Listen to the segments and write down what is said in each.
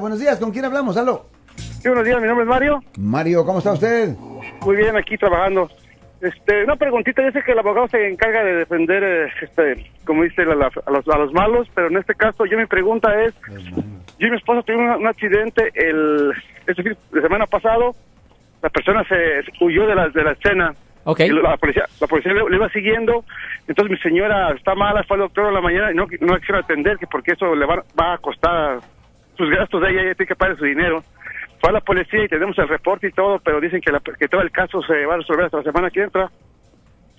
Buenos días, ¿con quién hablamos? Aló. Sí, buenos días, mi nombre es Mario. Mario, ¿cómo está usted? Muy bien, aquí trabajando. Este, una preguntita, yo sé que el abogado se encarga de defender, eh, este, como dice, a, la- a los, a los malos, pero en este caso, yo mi pregunta es, yo y mi esposa tuvimos un, un accidente el, este fin de semana pasado, la persona se huyó de la, de la escena. Ok. Y la policía, la policía le, le iba siguiendo, entonces mi señora está mala, fue al doctor en la mañana y no, no la quisieron atender, que porque eso le va, va a costar sus gastos ella, ella tiene que pagar su dinero. Fue a la policía y tenemos el reporte y todo, pero dicen que, la- que todo el caso se va a resolver hasta la semana que entra.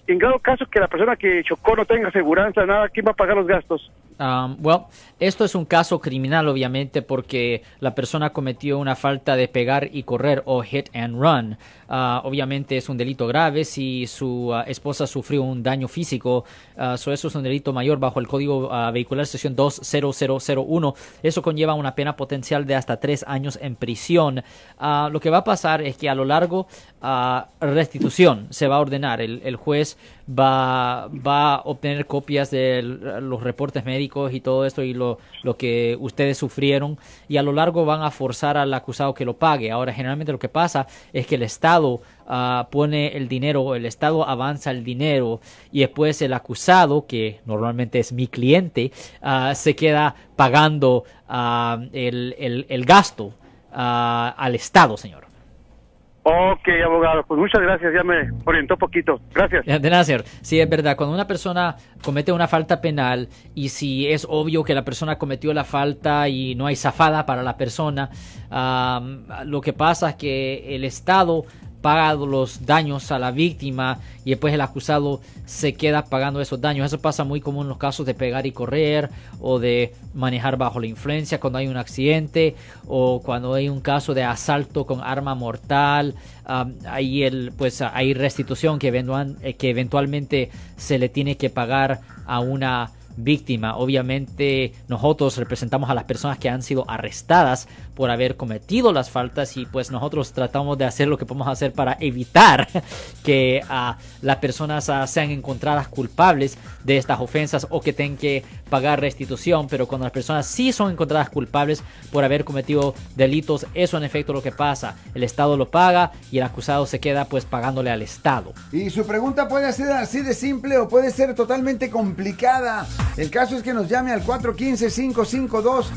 En dado caso que la persona que chocó no tenga aseguranza, nada, ¿quién va a pagar los gastos? Um, well, esto es un caso criminal, obviamente, porque la persona cometió una falta de pegar y correr o hit and run. Ah, obviamente es un delito grave si su ah, esposa sufrió un daño físico. ah, so eso es un delito mayor bajo el Código ah, Vehicular Sección 20001. Eso conlleva una pena potencial de hasta tres años en prisión. Lo que va a pasar es que a lo largo ah, restitución se va a ordenar. El, el juez va, va a obtener copias de los reportes médicos y todo esto y lo, lo que ustedes sufrieron y a lo largo van a forzar al acusado que lo pague. Ahora, generalmente lo que pasa es que el Estado ah, pone el dinero, el Estado avanza el dinero y después el acusado, que normalmente es mi cliente, ah, se queda pagando ah, el, el- el gasto al Estado, señor. Ok, abogado, pues muchas gracias, ya me orientó poquito. Gracias. De nada, señor. Sí, es verdad. Cuando una persona comete una falta penal y si es obvio que la persona cometió la falta y no hay zafada para la persona, am, lo que pasa es que el Estado paga los daños a la víctima y después el acusado se queda pagando esos daños. Eso pasa muy común en los casos de pegar y correr o de manejar bajo la influencia cuando hay un accidente o cuando hay un caso de asalto con arma mortal. am, ahí el, pues hay restitución que, eh, que eventualmente se le tiene que pagar a una víctima. Obviamente nosotros representamos a las personas que han sido arrestadas por haber cometido las faltas y pues nosotros tratamos de hacer lo que podemos hacer para evitar que ah, las personas ah, sean encontradas culpables de estas ofensas o que tengan que pagar restitución, pero cuando las personas sí son encontradas culpables por haber cometido delitos, eso en efecto lo que pasa. El Estado lo paga y el acusado se queda pues pagándole al Estado. Y su pregunta puede ser así de simple o puede ser totalmente complicada. El caso es que nos llame al 415-552.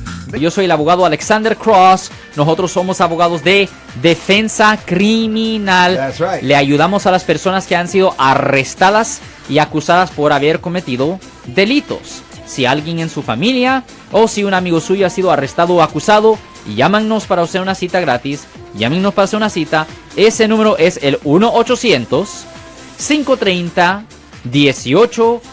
Yo soy el abogado Alexander Cross. Nosotros somos abogados de defensa criminal. That's right. Le ayudamos a las personas que han sido arrestadas y acusadas por haber cometido delitos. Si alguien en su familia o si un amigo suyo ha sido arrestado o acusado, llámanos para hacer una cita gratis. Llámenos para hacer una cita. Ese número es el 1